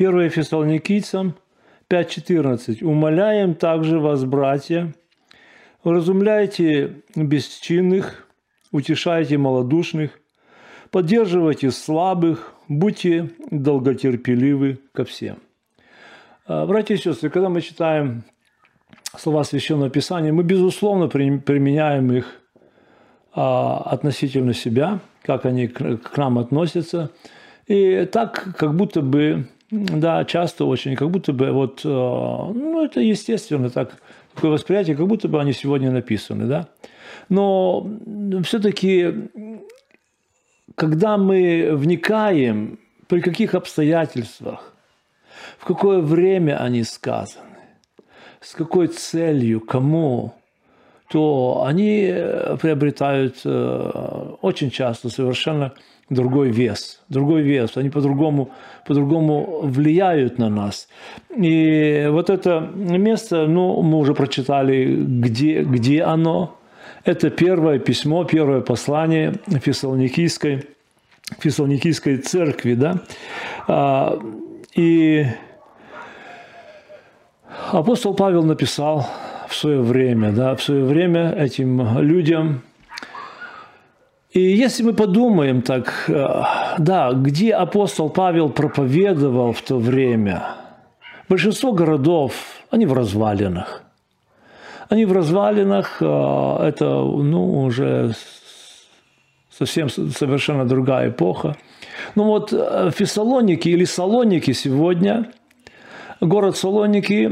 1 Фессалоникийцам 5.14. «Умоляем также вас, братья, вразумляйте бесчинных, утешайте малодушных, поддерживайте слабых, будьте долготерпеливы ко всем». А, братья и сестры, когда мы читаем слова Священного Писания, мы, безусловно, применяем их а, относительно себя, как они к нам относятся. И так, как будто бы, да, часто очень, как будто бы вот, а, ну, это естественно, так, такое восприятие, как будто бы они сегодня написаны, да. Но все-таки, когда мы вникаем, при каких обстоятельствах, в какое время они сказаны, с какой целью, кому, то они э, приобретают э, очень часто совершенно другой вес, другой вес. Они по-другому, по-другому влияют на нас. И вот это место, ну, мы уже прочитали, где, где оно. Это первое письмо, первое послание Фессалоникийской, Фессалоникийской церкви, да. А, и апостол Павел написал в свое время, да, в свое время этим людям. И если мы подумаем так, э, да, где апостол Павел проповедовал в то время, большинство городов, они в развалинах. Они в развалинах, э, это, ну, уже совсем совершенно другая эпоха. Ну вот э, Фессалоники или Салоники сегодня – город Салоники,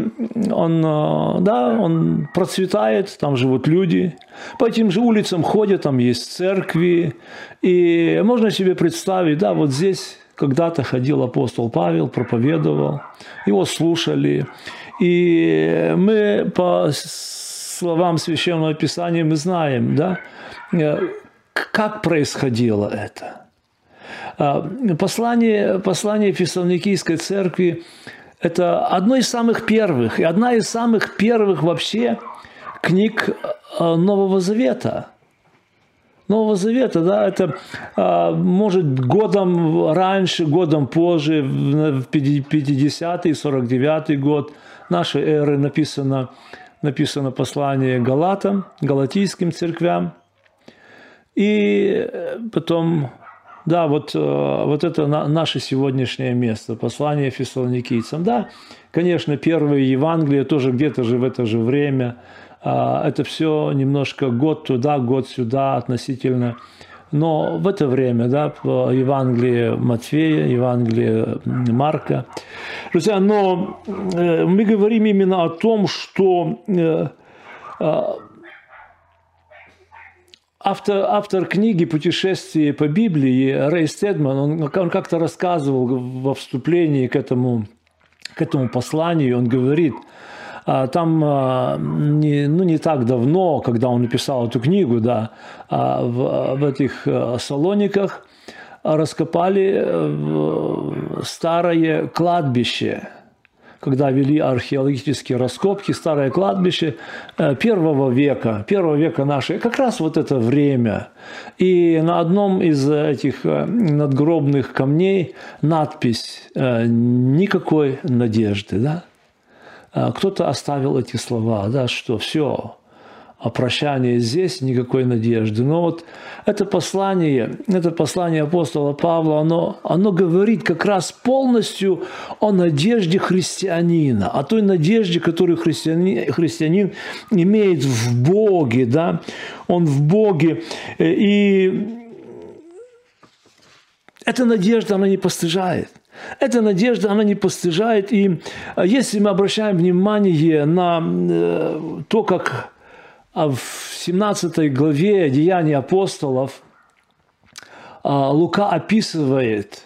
он, э, да, он процветает, там живут люди. По этим же улицам ходят, там есть церкви. И можно себе представить, да, вот здесь когда-то ходил апостол Павел, проповедовал, его слушали. И мы по словам Священного Писания мы знаем, да, э, как происходило это. А, послание, послание Фессалоникийской церкви это одно из самых первых, и одна из самых первых вообще книг э, Нового Завета. Нового Завета, да, это э, может годом раньше, годом позже, в 50-й, 49-й год нашей эры написано, написано послание Галатам, галатийским церквям. И э, потом да, вот, э, вот это наше сегодняшнее место, послание фессалоникийцам. Да, конечно, первые Евангелия тоже где-то же в это же время. А, это все немножко год туда, год сюда относительно. Но в это время, да, Евангелие Матфея, Евангелие Марка. Друзья, но э, мы говорим именно о том, что э, Автор, автор книги «Путешествие по Библии» Рэй Стедман, он, он как-то рассказывал во вступлении к этому, к этому посланию, он говорит, а, там а, не, ну, не так давно, когда он написал эту книгу, да, а в, в этих салониках раскопали э, старое кладбище – когда вели археологические раскопки, старое кладбище э, первого века, первого века нашей, как раз вот это время. И на одном из этих э, надгробных камней надпись э, «Никакой надежды». Да? Кто-то оставил эти слова, да, что все, а прощание здесь, никакой надежды. Но вот это послание, это послание апостола Павла, оно, оно говорит как раз полностью о надежде христианина, о той надежде, которую христианин, христианин имеет в Боге, да, он в Боге. И эта надежда, она не постыжает. Эта надежда, она не постыжает. И если мы обращаем внимание на э, то, как а в 17 главе Деяний апостолов а, Лука описывает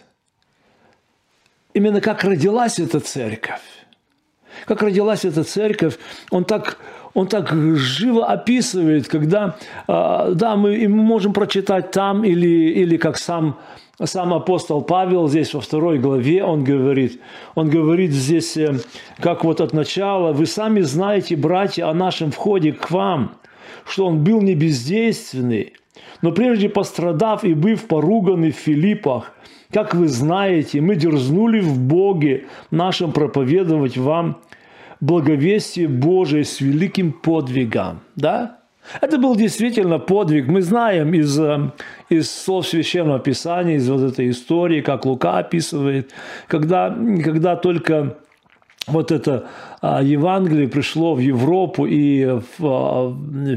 именно как родилась эта церковь. Как родилась эта церковь, он так, он так живо описывает, когда, а, да, мы, можем прочитать там, или, или как сам сам апостол Павел здесь во второй главе, он говорит, он говорит здесь, э, как вот от начала, вы сами знаете, братья, о нашем входе к вам, что он был не бездейственный, Но прежде пострадав и быв поруганы в Филиппах, как вы знаете, мы дерзнули в Боге нашим проповедовать вам благовестие Божие с великим подвигом. Да? Это был действительно подвиг. Мы знаем из, э, из слов Священного Писания, из вот этой истории, как Лука описывает, когда, когда только вот это Евангелие пришло в Европу и в, а,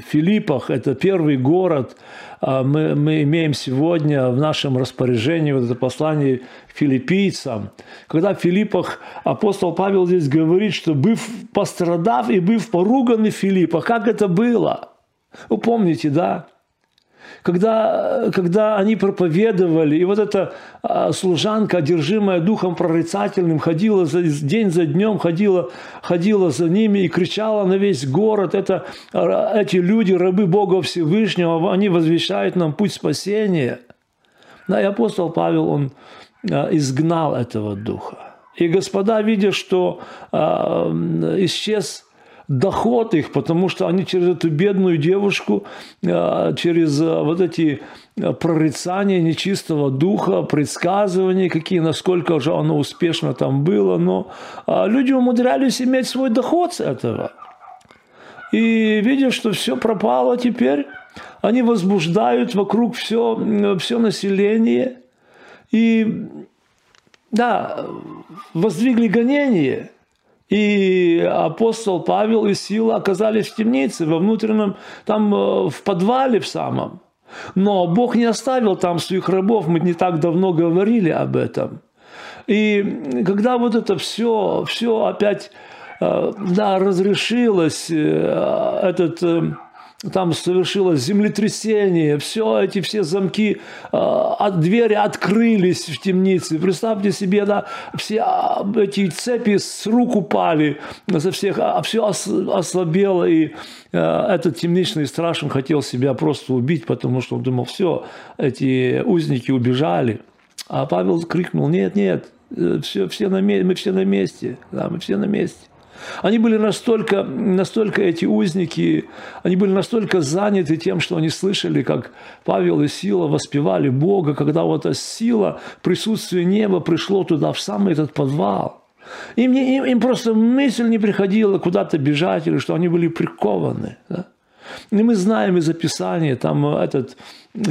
Филиппах, это первый город, а, мы, мы имеем сегодня в нашем распоряжении вот это послание филиппийцам. Когда в Филиппах апостол Павел здесь говорит, что быв пострадав и быв поруган в Филиппах, как это было – вы помните, да? Когда, когда они проповедовали, и вот эта а, служанка, одержимая духом прорицательным, ходила за, день за днем, ходила, ходила за ними и кричала на весь город. Это, эти люди, рабы Бога Всевышнего, они возвещают нам путь спасения. Да, и апостол Павел, он а, изгнал этого духа. И господа, видя, что исчез доход их, потому что они через эту бедную девушку, э, через э, вот эти э, прорицания нечистого духа, предсказывания, какие, насколько же оно успешно там было, но люди умудрялись иметь свой доход с этого. И видя, что все пропало теперь, они возбуждают вокруг все, все население. И да, воздвигли гонение – и апостол Павел и Сила оказались в темнице, во внутреннем, там э, в подвале в самом. Но Бог не оставил там своих рабов, мы не так давно говорили об этом. И когда вот это все, все опять э, да, разрешилось, э, этот там совершилось землетрясение, все эти все замки, э, от двери открылись в темнице. Представьте себе, да, все а, эти цепи с рук упали со всех, а все ослабело, и э, этот темничный страж, хотел себя просто убить, потому что он думал, все, эти узники убежали. А Павел крикнул, нет, нет, все, все на, мы все на месте, да, мы все на месте. Они были настолько, настолько эти узники, они были настолько заняты тем, что они слышали, как Павел и Сила воспевали Бога, когда вот эта сила, присутствие неба пришло туда, в самый этот подвал. Им, не, им, им просто мысль не приходила куда-то бежать, или что они были прикованы. Да? И мы знаем из Описания, там этот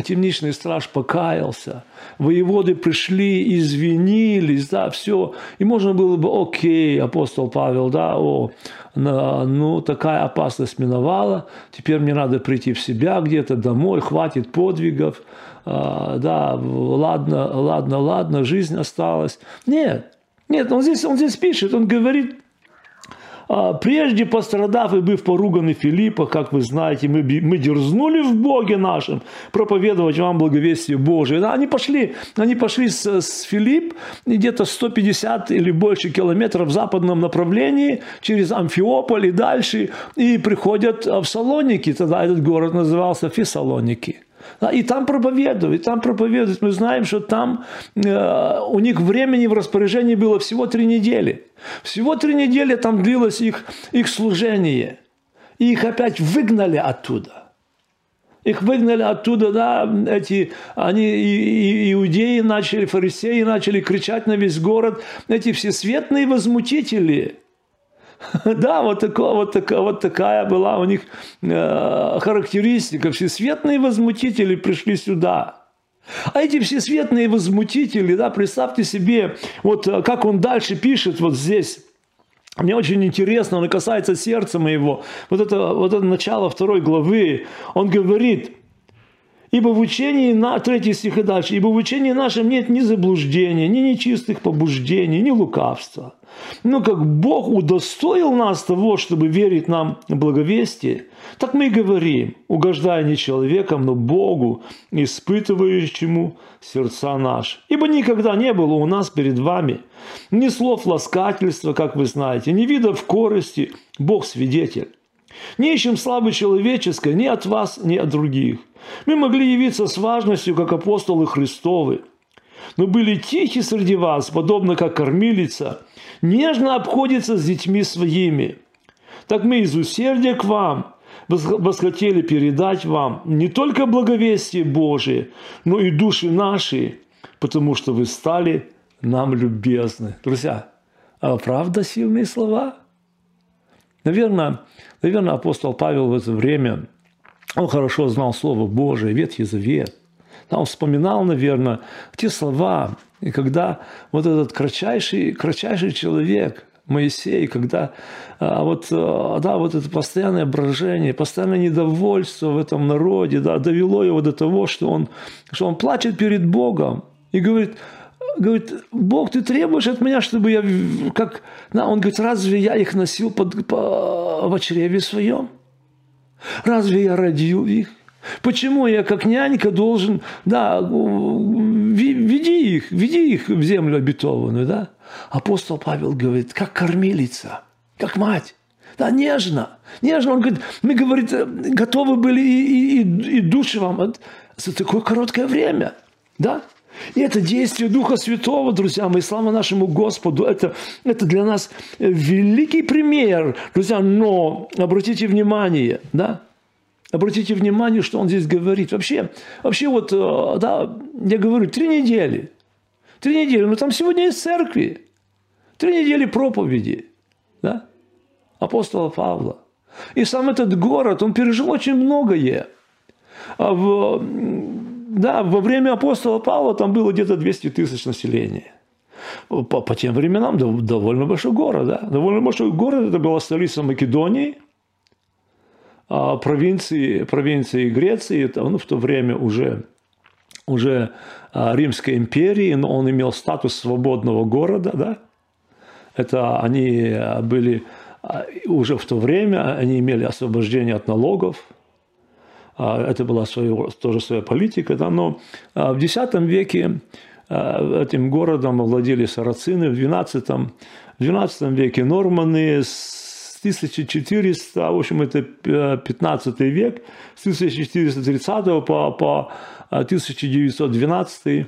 темничный страж покаялся, воеводы пришли, извинились, да, все. И можно было бы, окей, апостол Павел, да, о, ну, такая опасность миновала, теперь мне надо прийти в себя где-то домой, хватит подвигов, а, да, ладно, ладно, ладно, жизнь осталась. Нет, нет, он здесь, он здесь пишет, он говорит, прежде пострадав и быв поруганы Филиппа, как вы знаете, мы, мы дерзнули в Боге нашем проповедовать вам благовестие Божие. Они пошли, они пошли с, с Филипп где-то 150 или больше километров в западном направлении, через Амфиополь и дальше, и приходят в Салоники. Тогда этот город назывался Фессалоники. И там проповедуют, и там проповедуют. Мы знаем, что там э, у них времени в распоряжении было всего три недели. Всего три недели там длилось их, их служение. И их опять выгнали оттуда. Их выгнали оттуда, да, эти, они, и, и, иудеи начали, фарисеи начали кричать на весь город, эти все светные возмутители – Да, вот, такое, вот, такая, вот такая была у них э, характеристика. Всесветные возмутители пришли сюда. А эти всесветные возмутители, да, представьте себе, вот э, как он дальше пишет вот здесь. Мне очень интересно, он касается сердца моего. Вот это, вот это начало второй главы. Он говорит, Ибо в учении, на, третий стих и дальше, ибо в учении нашем нет ни заблуждения, ни нечистых побуждений, ни лукавства. Но как Бог удостоил нас того, чтобы верить нам благовестие, так мы и говорим, угождая не человеком, но Богу, испытывающему сердца наши. Ибо никогда не было у нас перед вами ни слов ласкательства, как вы знаете, ни видов корости, Бог свидетель. Не ищем славы человеческой ни от вас, ни от других. Мы могли явиться с важностью, как апостолы Христовы, но были тихи среди вас, подобно как кормилица, нежно обходится с детьми своими. Так мы из усердия к вам восхотели передать вам не только благовестие Божие, но и души наши, потому что вы стали нам любезны. Друзья, а правда сильные слова? Наверное, наверное, апостол Павел в это время, он хорошо знал Слово Божие, Ветхий Завет. Он вспоминал, наверное, те слова, и когда вот этот кратчайший, кратчайший человек, Моисей, когда а, вот, а, да, вот это постоянное брожение, постоянное недовольство в этом народе да, довело его до того, что он, что он плачет перед Богом и говорит, говорит, Бог, ты требуешь от меня, чтобы я, как, да, он говорит, разве я их носил под, по, в чреве своем? Разве я родил их? Почему я как нянька должен, да, веди их, веди их в землю обетованную, да? Апостол Павел говорит, как кормилица, как мать. Да, нежно, нежно. Он говорит, мы, говорит, готовы были и, и, и души вам за такое короткое время. Да? И это действие Духа Святого, друзья мои, слава нашему Господу, это, это для нас великий пример, друзья, но обратите внимание, да, обратите внимание, что он здесь говорит. Вообще, вообще вот, э, да, я говорю, три недели, три недели, ну там сегодня из церкви, три недели проповеди, да, апостола Павла. И сам этот город, он пережил очень многое. А в, да, во время апостола Павла там было где-то 200 тысяч населения. По, по тем временам довольно большой город. Да? Довольно большой город. Это была столица Македонии, а провинции, провинции Греции. Это, ну, в то время уже, уже а, Римской империи, но он имел статус свободного города. Да? Это они были а, уже в то время, они имели освобождение от налогов – это была своего, тоже своя политика, да, но а, в X веке а, этим городом овладели сарацины, в XII, в XII веке норманы, с 1400, в общем, это 15 век, с 1430 по, по 1912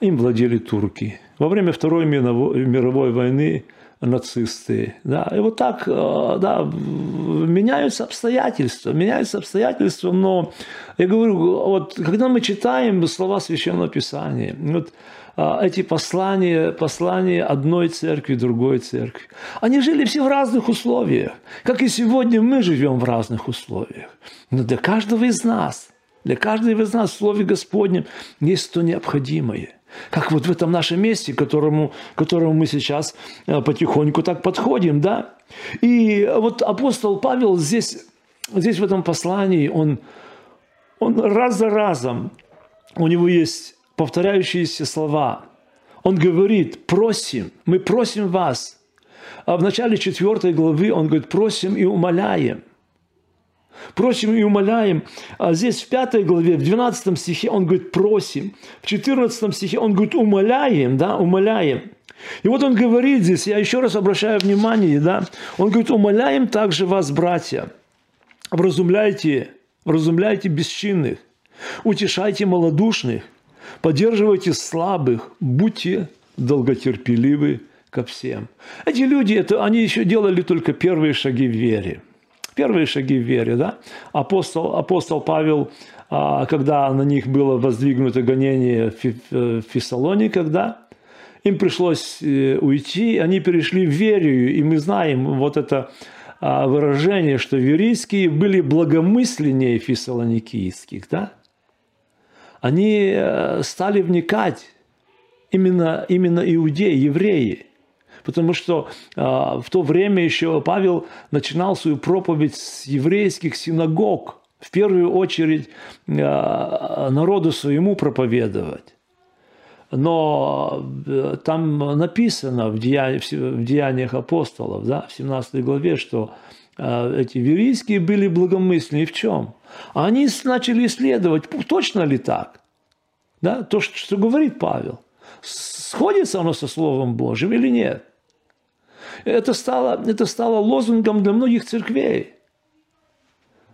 им владели турки. Во время Второй мировой войны нацисты. Да. И вот так э, да, меняются обстоятельства, меняются обстоятельства, но я говорю, вот когда мы читаем слова Священного Писания, вот э, эти послания, послания одной церкви, другой церкви, они жили все в разных условиях, как и сегодня мы живем в разных условиях. Но для каждого из нас, для каждого из нас в Слове Господнем есть то необходимое. Как вот в этом нашем месте, к которому, к которому мы сейчас э, потихоньку так подходим, да? И вот апостол Павел здесь, здесь в этом послании, он, он раз за разом, у него есть повторяющиеся слова. Он говорит, просим, мы просим вас. А в начале четвертой главы он говорит, просим и умоляем – Просим и умоляем. А здесь в пятой главе, в 12 стихе он говорит просим. В 14 стихе он говорит умоляем, да, умоляем. И вот он говорит здесь, я еще раз обращаю внимание, да, он говорит, умоляем также вас, братья, вразумляйте, вразумляйте бесчинных, утешайте малодушных, поддерживайте слабых, будьте долготерпеливы ко всем. Эти люди, это, они еще делали только первые шаги в вере первые шаги в вере. Да? Апостол, апостол Павел, а, когда на них было воздвигнуто гонение в Фессалониках, да, им пришлось э, уйти, они перешли в верию, и мы знаем вот это а, выражение, что верийские были благомысленнее фессалоникийских, да? Они э, стали вникать, именно, именно иудеи, евреи – потому что э, в то время еще Павел начинал свою проповедь с еврейских синагог, в первую очередь э, народу своему проповедовать. Но э, там написано в, деяниях, в деяниях апостолов, да, в 17 главе, что э, эти верийские были благомысленны. в чем? Они начали исследовать, точно ли так? Да, то, что говорит Павел. Сходится оно со Словом Божьим или нет? Это стало, это стало лозунгом для многих церквей.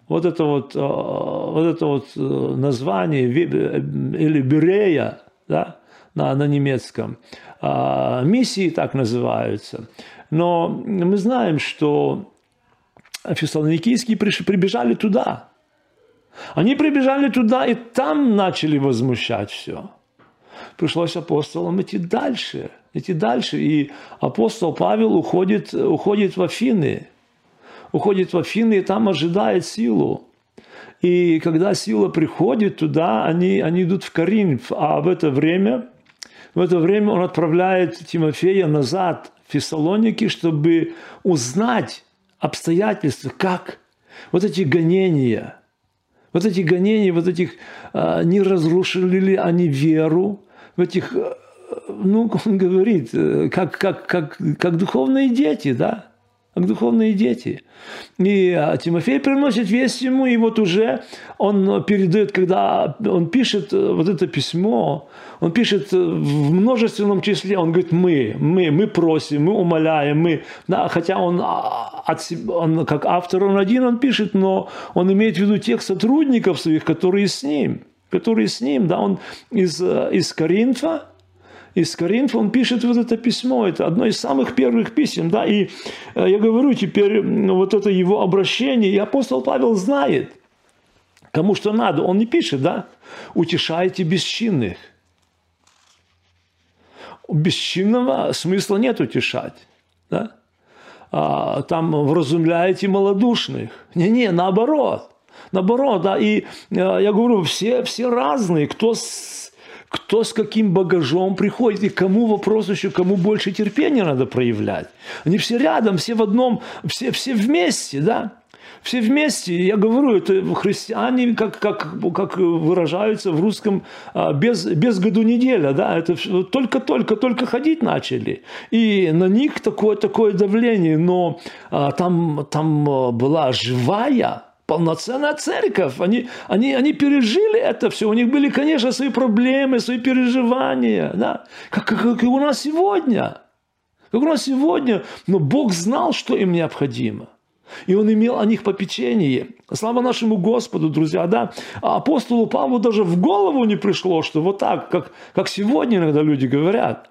Вот это вот, а, вот это вот э, название или Бирея, да, на, на немецком, а, миссии так называются. Но мы знаем, что фессалоникийские прибежали туда. Они прибежали туда и там начали возмущать все. Пришлось апостолам идти дальше, идти дальше. И апостол Павел уходит, уходит в Афины. Уходит в Афины и там ожидает силу. И когда сила приходит туда, они, они идут в Коринф. А в это время, в это время он отправляет Тимофея назад в Фессалоники, чтобы узнать обстоятельства, как вот эти гонения, вот эти гонения, вот этих, а, не разрушили ли они веру, в этих, а, ну, он говорит, э, как, как, как, как духовные дети, да, как духовные дети. И а, Тимофей приносит весть ему, и вот уже он передает, когда он пишет э, вот это письмо, он пишет в множественном числе, он говорит «мы», «мы», «мы просим», «мы умоляем», «мы». Да, хотя он, а, от он как автор, он один он пишет, но он имеет в виду тех сотрудников своих, которые с ним, которые с ним, да, он из, э, из Коринфа, из Коринфа, он пишет вот это письмо. Это одно из самых первых писем. Да? И э, я говорю теперь, вот это его обращение, и апостол Павел знает, кому что надо. Он не пишет, да? Утешайте бесчинных. Бесчинного смысла нет утешать. Да? А, там вразумляете малодушных. Не-не, наоборот. Наоборот, да, и э, я говорю, все, все разные, кто с кто с каким багажом приходит, и кому вопрос еще, кому больше терпения надо проявлять. Они все рядом, все в одном, все, все вместе, да? Все вместе, я говорю, это христиане, как, как, как выражаются в русском, а, без, без году неделя, да, это только-только, только ходить начали. И на них такое, такое давление, но а, там, там а, была живая, полноценная церковь. Они, они, они пережили это все. У них были, конечно, свои проблемы, свои переживания. Да? Как, как, как и у нас сегодня. Как у нас сегодня. Но Бог знал, что им необходимо. И он имел о них попечение. Слава нашему Господу, друзья, да. А апостолу Павлу даже в голову не пришло, что вот так, как, как сегодня иногда люди говорят.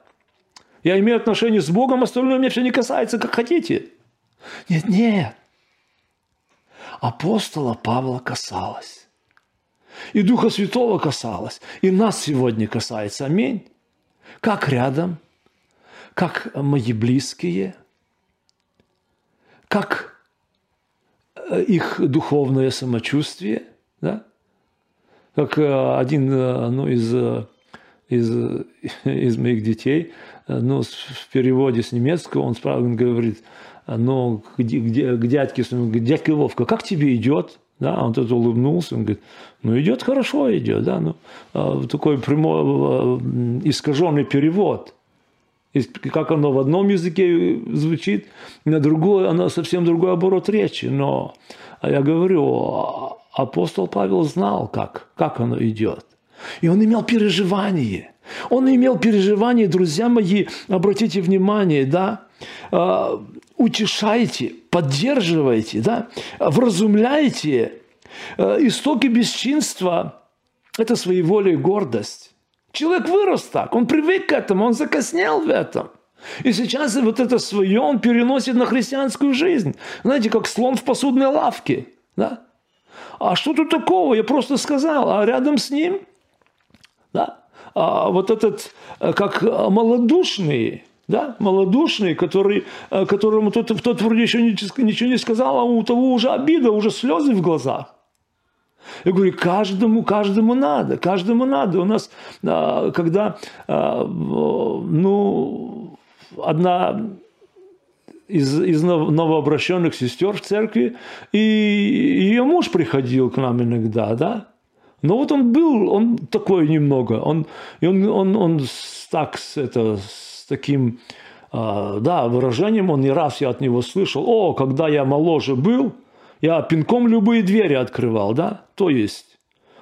Я имею отношение с Богом, остальное меня все не касается, как хотите. Нет, нет апостола Павла касалось. И Духа Святого касалось. И нас сегодня касается. Аминь. Как рядом, как мои близкие, как э, их духовное самочувствие, да? как э, один э, ну, из, из, из моих детей, ну, в переводе с немецкого, он, он говорит, но где, к дядьке, говорит, дядька Вовка, как тебе идет? Да, он тут улыбнулся, он говорит, ну идет хорошо, идет, да, ну а, такой прямой а, искаженный перевод. Как оно в одном языке звучит, на другой, оно совсем другой оборот речи. Но я говорю, апостол Павел знал, как, как оно идет. И он имел переживание. Он имел переживание, друзья мои, обратите внимание, да, а, утешайте, поддерживайте, да, вразумляйте. Э, истоки бесчинства – это своеволие и гордость. Человек вырос так, он привык к этому, он закоснел в этом. И сейчас вот это свое он переносит на христианскую жизнь. Знаете, как слон в посудной лавке. Да? А что тут такого? Я просто сказал. А рядом с ним, да, а вот этот, э, как малодушный, да, малодушный, который, э, которому тот, тот вроде еще ничего не сказал, а у того уже обида, уже слезы в глазах. Я говорю, каждому, каждому надо, каждому надо. У нас, а, когда, а, ну, одна из, из новообращенных сестер в церкви, и ее муж приходил к нам иногда, да, но вот он был, он такой немного, он, и он, он, он так, это, таким а, да, выражением, он не раз я от него слышал, о, когда я моложе был, я пинком любые двери открывал, да, то есть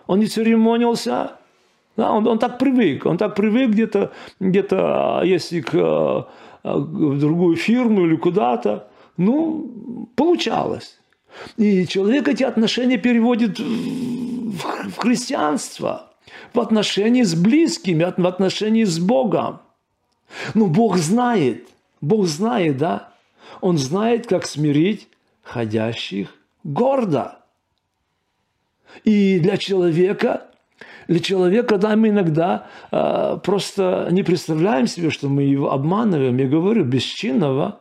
он не церемонился, да, он, он так привык, он так привык где-то, где-то если к, а, в другую фирму или куда-то, ну, получалось. И человек эти отношения переводит в христианство, в отношении с близкими, в отношении с Богом. Ну, Бог знает, Бог знает, да? Он знает, как смирить ходящих гордо. И для человека, для человека, да, мы иногда э, просто не представляем себе, что мы его обманываем. Я говорю, бесчинного.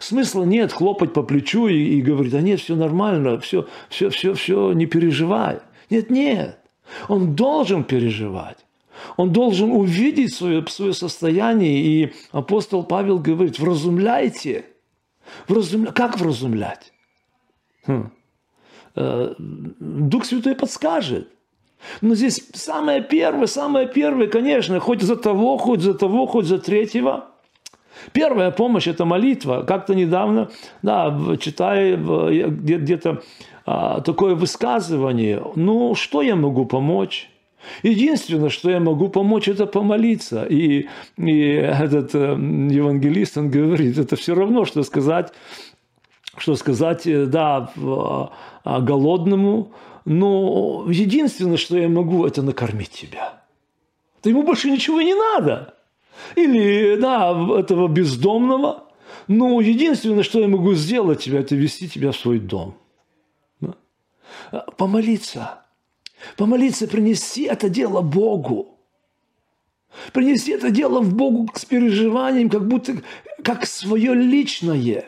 Смысла нет хлопать по плечу и, и говорить, да нет, все нормально, все, все, все, все, не переживай. Нет, нет. Он должен переживать. Он должен увидеть свое, свое состояние. И апостол Павел говорит, вразумляйте. Вразумля... Как вразумлять? Хм. Э, Дух Святой подскажет. Но здесь самое первое, самое первое, конечно, хоть за того, хоть за того, хоть за третьего. Первая помощь – это молитва. Как-то недавно, да, читая где-то а, такое высказывание, ну, что я могу помочь? Единственное, что я могу помочь, это помолиться. И, и этот э, евангелист, он говорит, это все равно, что сказать, что сказать, э, да, а, голодному, но единственное, что я могу, это накормить тебя. Да ему больше ничего не надо. Или, да, этого бездомного. Но единственное, что я могу сделать тебя, это вести тебя в свой дом. Помолиться. Помолиться, принести это дело Богу. Принести это дело в Богу с переживанием, как будто как свое личное.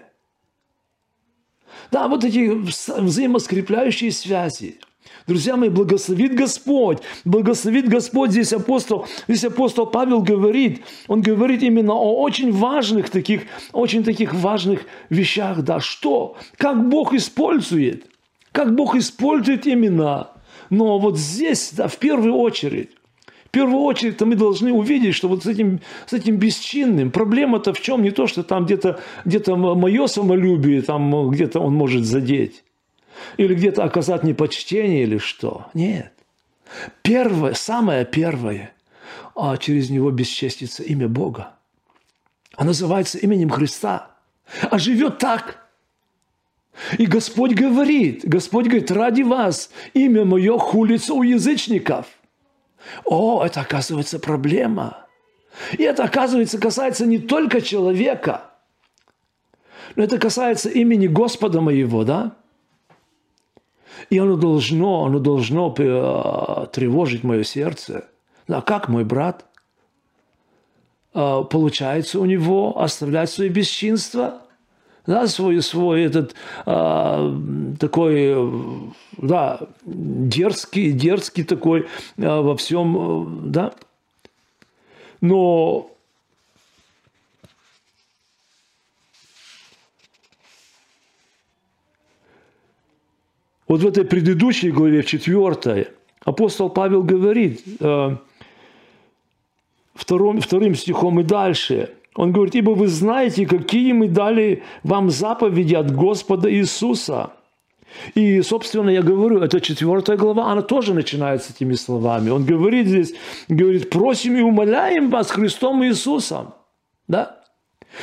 Да, вот эти взаимоскрепляющие связи. Друзья мои, благословит Господь. Благословит Господь. Здесь апостол, здесь апостол Павел говорит, он говорит именно о очень важных таких, очень таких важных вещах. Да, что? Как Бог использует. Как Бог использует имена но вот здесь, да, в первую очередь, в первую очередь мы должны увидеть, что вот с этим, с этим бесчинным проблема-то в чем? Не то, что там где-то где мое самолюбие, там где-то он может задеть. Или где-то оказать непочтение или что. Нет. Первое, самое первое, а через него бесчестится имя Бога. А называется именем Христа. А живет так – и Господь говорит, Господь говорит, ради вас имя мое хулится у язычников. О, это оказывается проблема. И это, оказывается, касается не только человека, но это касается имени Господа моего, да? И оно должно, оно должно э, тревожить мое сердце. А как мой брат? Э, получается у него оставлять свои бесчинства – да, свой, свой этот а, такой, да, дерзкий, дерзкий такой а, во всем, да. Но вот в этой предыдущей главе, в четвертой, апостол Павел говорит, а, вторым, вторым стихом и дальше – он говорит, ибо вы знаете, какие мы дали вам заповеди от Господа Иисуса. И, собственно, я говорю, это четвертая глава, она тоже начинается этими словами. Он говорит здесь, говорит, просим и умоляем вас Христом Иисусом. Да?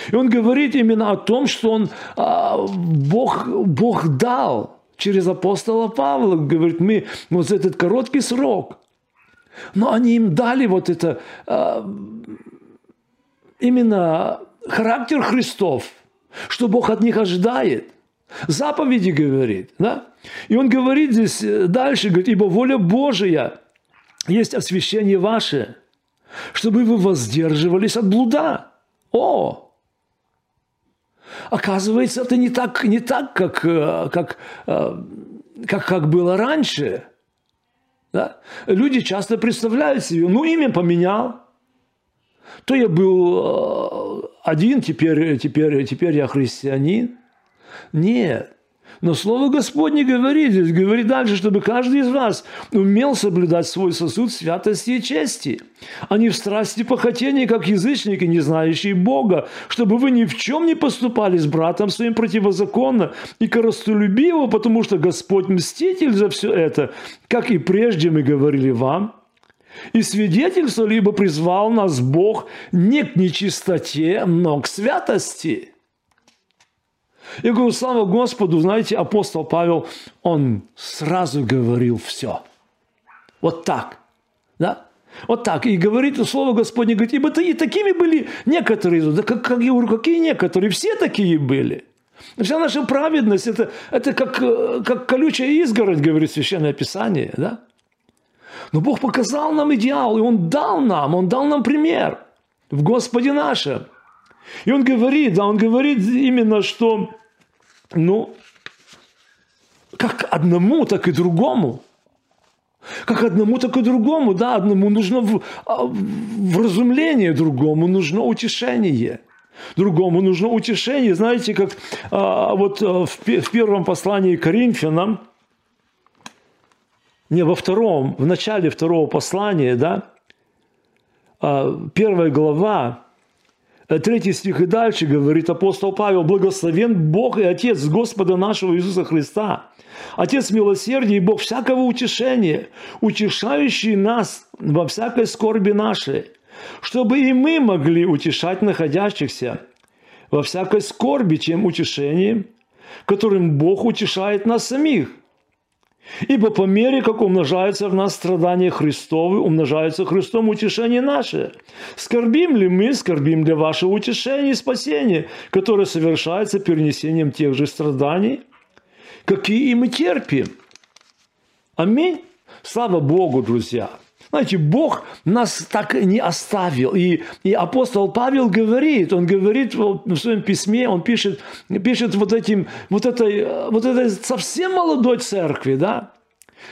И он говорит именно о том, что он, а, Бог, Бог дал через апостола Павла, говорит, мы вот этот короткий срок, но они им дали вот это а, именно характер Христов, что Бог от них ожидает. Заповеди говорит, да? И он говорит здесь э, дальше, говорит, ибо воля Божия есть освящение ваше, чтобы вы воздерживались от блуда. О! Оказывается, это не так, не так как, э, как, э, как, как было раньше. Да? Люди часто представляют себе, ну, имя поменял – то я был э, один, теперь, теперь, теперь я христианин. Нет. Но Слово Господне говорит, здесь говорит дальше, чтобы каждый из вас умел соблюдать свой сосуд святости и чести, а не в страсти похотения, как язычники, не знающие Бога, чтобы вы ни в чем не поступали с братом своим противозаконно и коростолюбиво, потому что Господь мститель за все это, как и прежде мы говорили вам – и свидетельство либо призвал нас Бог не к нечистоте, но к святости. Я говорю, слава Господу, знаете, апостол Павел, он сразу говорил все. Вот так. Да? Вот так. И говорит слово Господне, говорит, ибо и такими были некоторые. Да как, как я говорю, какие некоторые? Все такие были. Вся наша праведность это, это как, э, как колючая изгородь, говорит Священное Писание. Да? Но Бог показал нам идеал, и Он дал нам, Он дал нам пример в Господе нашем. И Он говорит, да, Он говорит именно, что, ну, как одному, так и другому. Как одному, так и другому. Да, одному нужно в, а, вразумление, другому нужно утешение. Другому нужно утешение. Знаете, как а, вот а, в, в первом послании к Коринфянам, не во втором, в начале второго послания, да, а, первая глава, э, третий стих и дальше говорит апостол Павел, «Благословен Бог и Отец Господа нашего Иисуса Христа, Отец милосердия и Бог всякого утешения, утешающий нас во всякой скорби нашей, чтобы и мы могли утешать находящихся во всякой скорби, чем утешением, которым Бог утешает нас самих – Ибо по мере, как умножается в нас страдания Христовы, умножается Христом утешение наше. Скорбим ли мы, скорбим для вашего утешения и спасения, которое совершается перенесением тех же страданий, какие и мы терпим. Аминь. Слава Богу, друзья. Знаете, Бог нас так не оставил. И, и апостол Павел говорит, он говорит в своем письме, он пишет, пишет вот, этим, вот, этой, вот этой совсем молодой церкви, да,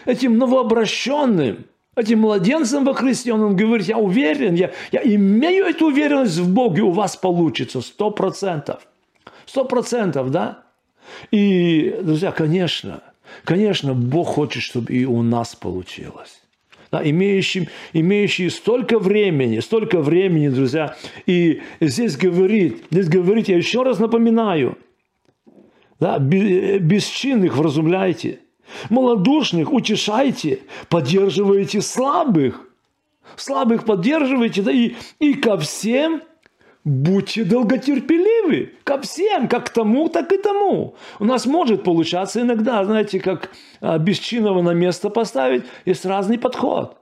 этим новообращенным, этим младенцам во Христе, он, он говорит, я уверен, я, я имею эту уверенность в Боге, у вас получится, сто процентов. Сто процентов, да? И, друзья, конечно, конечно, Бог хочет, чтобы и у нас получилось да, имеющим, имеющие столько времени, столько времени, друзья. И здесь говорит, здесь говорит, я еще раз напоминаю, да, бесчинных вразумляйте, малодушных утешайте, поддерживайте слабых, слабых поддерживайте, да, и, и ко всем – Будьте долготерпеливы ко всем, как к тому, так и тому. У нас может получаться иногда, знаете, как а, бесчинного на место поставить, есть разный подход.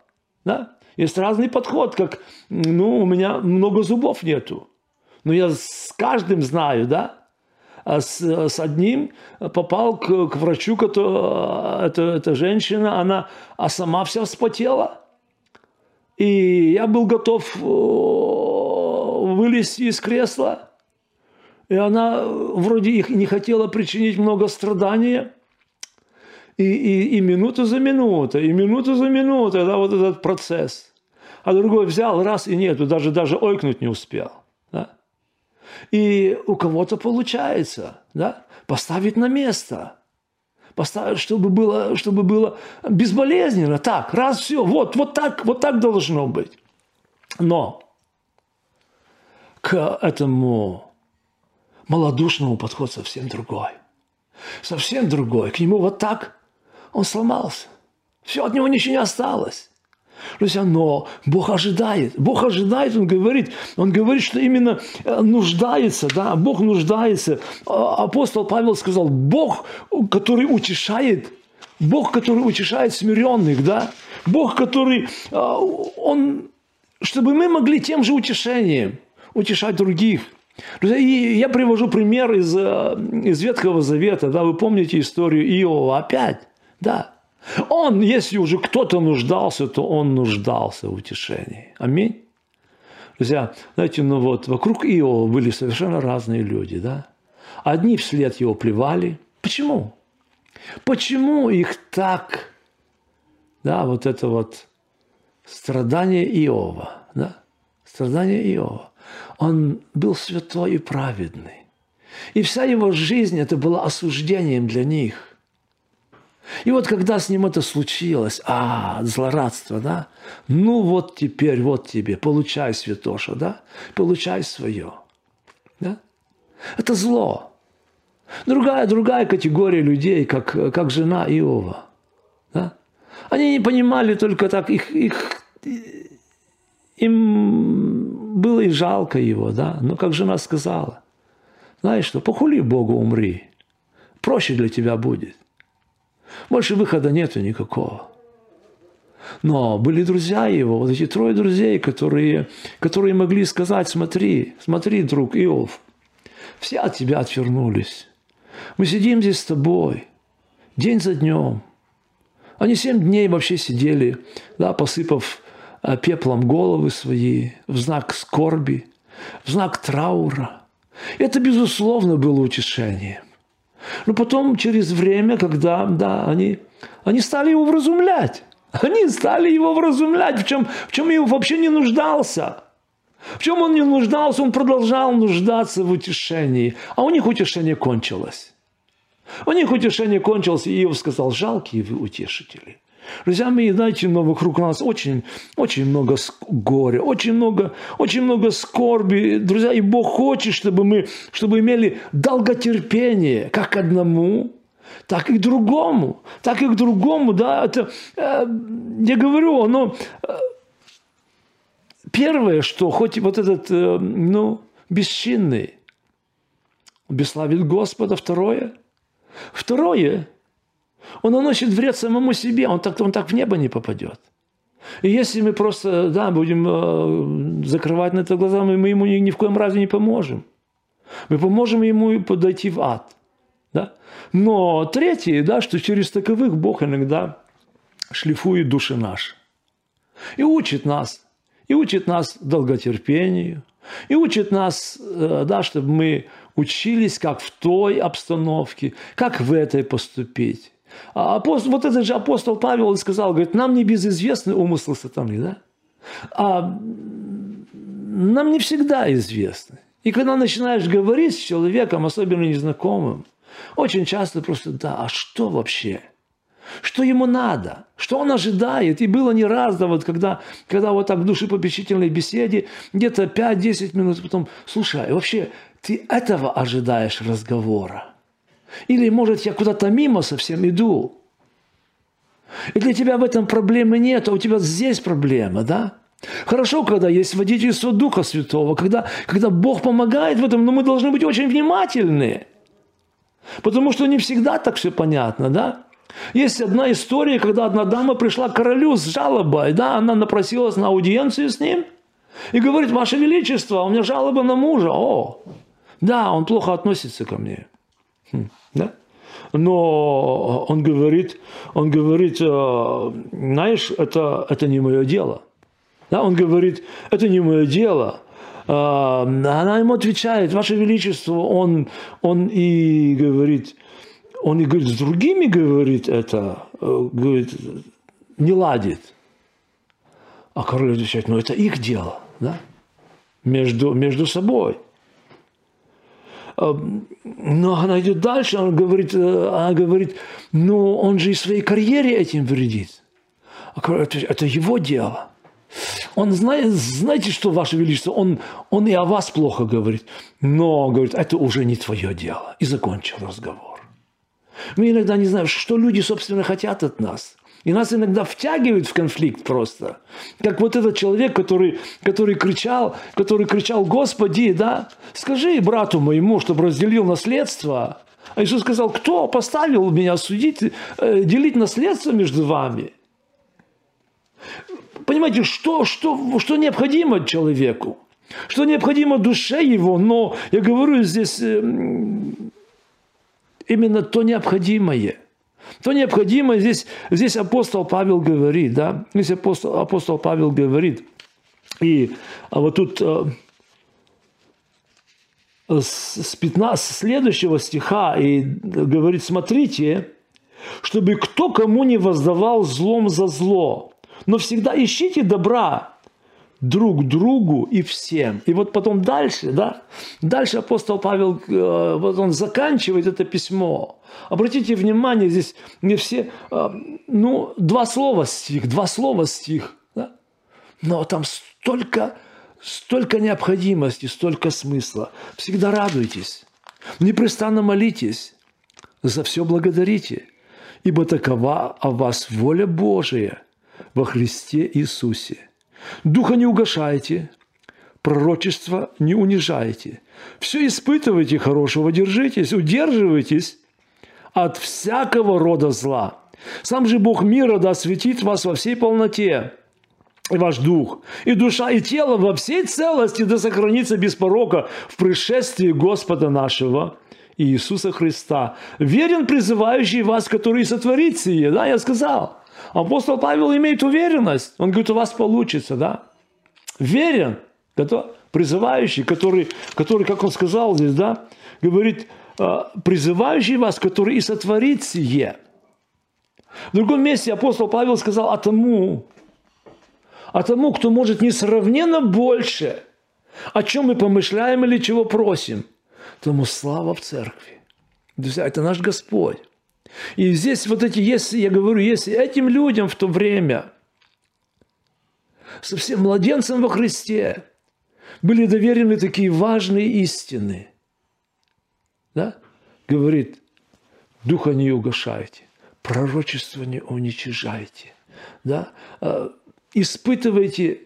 Да? Есть разный подход, как, ну, у меня много зубов нету. Но я с каждым знаю, да, а с, с одним попал к, к врачу, который, это, эта женщина, она а сама вся вспотела. И я был готов вылезти из кресла. И она вроде их не хотела причинить много страдания. И, и, и минуту за минутой, и минуту за минутой, да, вот этот процесс. А другой взял, раз и нету, даже, даже ойкнуть не успел. Да? И у кого-то получается да, поставить на место – поставить, чтобы было, чтобы было безболезненно. Так, раз все, вот, вот так, вот так должно быть. Но к этому малодушному подход совсем другой. Совсем другой. К нему вот так он сломался. Все, от него ничего не осталось. Друзья, но Бог ожидает. Бог ожидает, Он говорит, Он говорит, что именно э, нуждается, да, Бог нуждается. А, апостол Павел сказал, Бог, который утешает, Бог, который утешает смиренных, да, Бог, который, а, Он, чтобы мы могли тем же утешением – утешать других. И я привожу пример из, э, из Ветхого Завета. Да, вы помните историю Иова опять? Да. Он, если уже кто-то нуждался, то он нуждался в утешении. Аминь. Друзья, знаете, ну вот, вокруг Иова были совершенно разные люди, да? Одни вслед его плевали. Почему? Почему их так, да, вот это вот страдание Иова, да? Страдание Иова. Он был святой и праведный. И вся его жизнь это было осуждением для них. И вот когда с ним это случилось, а, злорадство, да, ну вот теперь, вот тебе, получай, святоша, да, получай свое. Да? Это зло. Другая, другая категория людей, как, как жена Иова. Да? Они не понимали только так, их, их, им было и жалко его, да, но как жена сказала, знаешь что, похули Богу, умри, проще для тебя будет. Больше выхода нету никакого. Но были друзья его, вот эти трое друзей, которые, которые могли сказать, смотри, смотри, друг Иов, все от тебя отвернулись. Мы сидим здесь с тобой день за днем. Они семь дней вообще сидели, да, посыпав пеплом головы свои в знак скорби, в знак траура. Это, безусловно, было утешением. Но потом, через время, когда да, они, они стали его вразумлять. Они стали его вразумлять, в чем, в чем его вообще не нуждался. В чем он не нуждался, он продолжал нуждаться в утешении. А у них утешение кончилось. У них утешение кончилось, и Иов сказал, жалкие вы утешители. Друзья мои, знаете, но вокруг нас очень, очень много горя, очень много, очень много скорби. Друзья, и Бог хочет, чтобы мы чтобы имели долготерпение как одному, так и к другому. Так и к другому, да. Это, э, я говорю, оно... Э, первое, что хоть вот этот, э, ну, бесчинный, бесславит Господа. Второе, второе, он наносит вред самому себе, он так, он так в небо не попадет. И если мы просто, да, будем э, закрывать на это глаза, мы, мы ему ни, ни в коем разе не поможем. Мы поможем ему подойти в ад. Да? Но третье, да, что через таковых Бог иногда шлифует души наши. И учит нас, и учит нас долготерпению, и учит нас, э, да, чтобы мы учились, как в той обстановке, как в этой поступить. А апостол, вот этот же апостол Павел сказал, говорит, нам не безызвестны умыслы сатаны, да? А нам не всегда известны. И когда начинаешь говорить с человеком, особенно незнакомым, очень часто просто, да, а что вообще? Что ему надо? Что он ожидает? И было не раз, да, вот когда, когда вот так в душепопечительной беседе, где-то 5-10 минут, потом, слушай, а вообще ты этого ожидаешь разговора? Или, может, я куда-то мимо совсем иду? И для тебя в этом проблемы нет, а у тебя здесь проблема, да? Хорошо, когда есть водительство Духа Святого, когда, когда Бог помогает в этом, но мы должны быть очень внимательны. Потому что не всегда так все понятно, да? Есть одна история, когда одна дама пришла к королю с жалобой, да, она напросилась на аудиенцию с ним и говорит, Ваше Величество, у меня жалоба на мужа. О, да, он плохо относится ко мне. Да? Но он говорит, он говорит, «Э, знаешь, это, это не мое дело. Да, он говорит, это не мое дело. А, она ему отвечает, Ваше Величество, он, он и говорит, он и говорит, с другими говорит это, э, говорит, не ладит. А король отвечает, ну это их дело, да, между, между собой. А, но она идет дальше, она говорит, э, она говорит, ну он же и своей карьере этим вредит. А отвечает, это его дело. Он знает, знаете, что, Ваше Величество, он, он и о вас плохо говорит, но, говорит, это уже не твое дело. И закончил разговор. Мы иногда не знаем, что люди, собственно, хотят от нас. И нас иногда втягивают в конфликт просто. Как вот этот человек, который, который кричал, который кричал, Господи, да, скажи брату моему, чтобы разделил наследство. А Иисус сказал, кто поставил меня судить, э, делить наследство между вами? Понимаете, что, что, что необходимо человеку? Что необходимо душе его, но я говорю здесь э, именно то необходимое. То необходимое здесь, здесь апостол Павел говорит, да, здесь апостол, апостол Павел говорит, и а вот тут э, с 15 следующего стиха и говорит, смотрите, чтобы кто кому не воздавал злом за зло, но всегда ищите добра друг другу и всем. И вот потом дальше, да, дальше апостол Павел, э, вот он заканчивает это письмо. Обратите внимание, здесь не все, э, ну, два слова стих, два слова стих, да? но там столько, столько необходимости, столько смысла. Всегда радуйтесь, непрестанно молитесь, за все благодарите, ибо такова о вас воля Божия – во Христе Иисусе. Духа не угошайте, пророчество не унижайте. Все испытывайте хорошего, держитесь, удерживайтесь от всякого рода зла. Сам же Бог мира да осветит вас во всей полноте, и ваш дух, и душа, и тело во всей целости да сохранится без порока в пришествии Господа нашего Иисуса Христа. Верен призывающий вас, который сотворит сие. Да, я сказал. Апостол Павел имеет уверенность. Он говорит, у вас получится, да. Верен, призывающий, который, который, как он сказал здесь, да, говорит, «А, призывающий вас, который и сотворит сие. В другом месте апостол Павел сказал, а тому, а тому, кто может несравненно больше, о чем мы помышляем или чего просим, тому слава в церкви. Друзья, это наш Господь. И здесь вот эти, если, я говорю, если этим людям в то время, совсем младенцам во Христе, были доверены такие важные истины, да? говорит, духа не угошайте, пророчество не уничижайте, да? Испытывайте,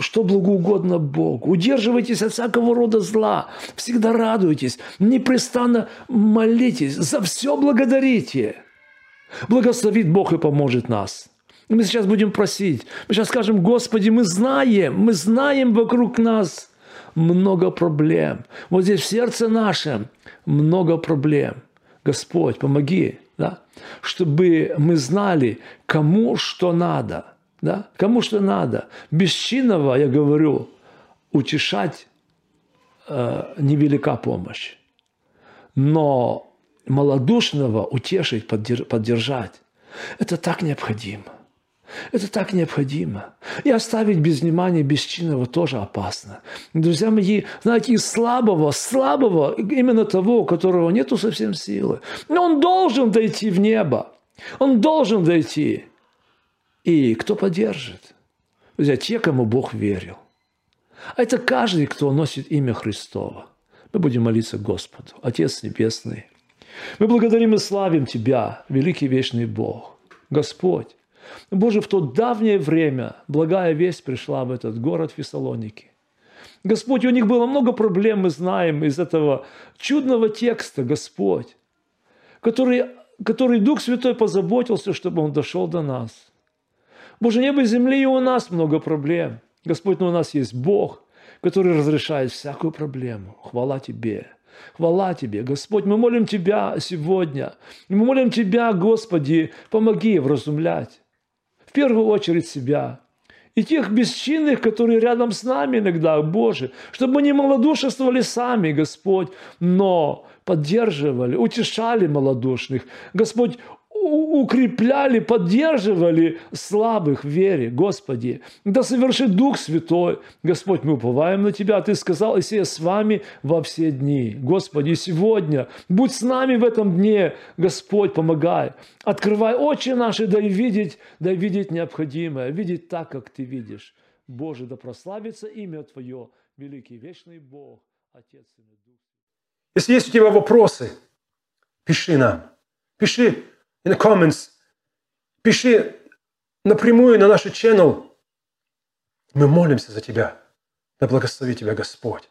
что благоугодно Богу. Удерживайтесь от всякого рода зла. Всегда радуйтесь. Непрестанно молитесь. За все благодарите. Благословит Бог и поможет нас. Мы сейчас будем просить. Мы сейчас скажем, Господи, мы знаем, мы знаем вокруг нас много проблем. Вот здесь в сердце нашем много проблем. Господь, помоги, да? чтобы мы знали, кому что надо – да? Кому что надо. Бесчинного, я говорю, утешать э, невелика помощь. Но малодушного утешить, поддержать, это так необходимо. Это так необходимо. И оставить без внимания бесчинного тоже опасно. Друзья мои, знаете, из слабого, слабого, именно того, у которого нету совсем силы, но он должен дойти в небо. Он должен дойти. И кто поддержит? Друзья, те, кому Бог верил. А это каждый, кто носит имя Христова. Мы будем молиться Господу, Отец Небесный. Мы благодарим и славим Тебя, великий вечный Бог. Господь, Боже, в то давнее время благая весть пришла в этот город Фессалоники. Господь, у них было много проблем, мы знаем, из этого чудного текста, Господь, который, который Дух Святой позаботился, чтобы он дошел до нас – Боже, небо и земли, и у нас много проблем. Господь, но у нас есть Бог, который разрешает всякую проблему. Хвала Тебе. Хвала Тебе, Господь, мы молим Тебя сегодня. И мы молим Тебя, Господи, помоги вразумлять. В первую очередь себя. И тех бесчинных, которые рядом с нами иногда, Боже, чтобы мы не малодушествовали сами, Господь, но поддерживали, утешали малодушных. Господь, укрепляли, поддерживали слабых в вере, Господи. Да совершит Дух Святой. Господь, мы уповаем на Тебя. Ты сказал, если я с вами во все дни. Господи, сегодня будь с нами в этом дне. Господь, помогай. Открывай очи наши, да и видеть, да и видеть необходимое. Видеть так, как Ты видишь. Боже, да прославится имя Твое, великий вечный Бог, Отец и Дух. Если есть у тебя вопросы, пиши нам. Пиши in the comments. Пиши напрямую на наш channel. Мы молимся за тебя. Да благослови тебя Господь.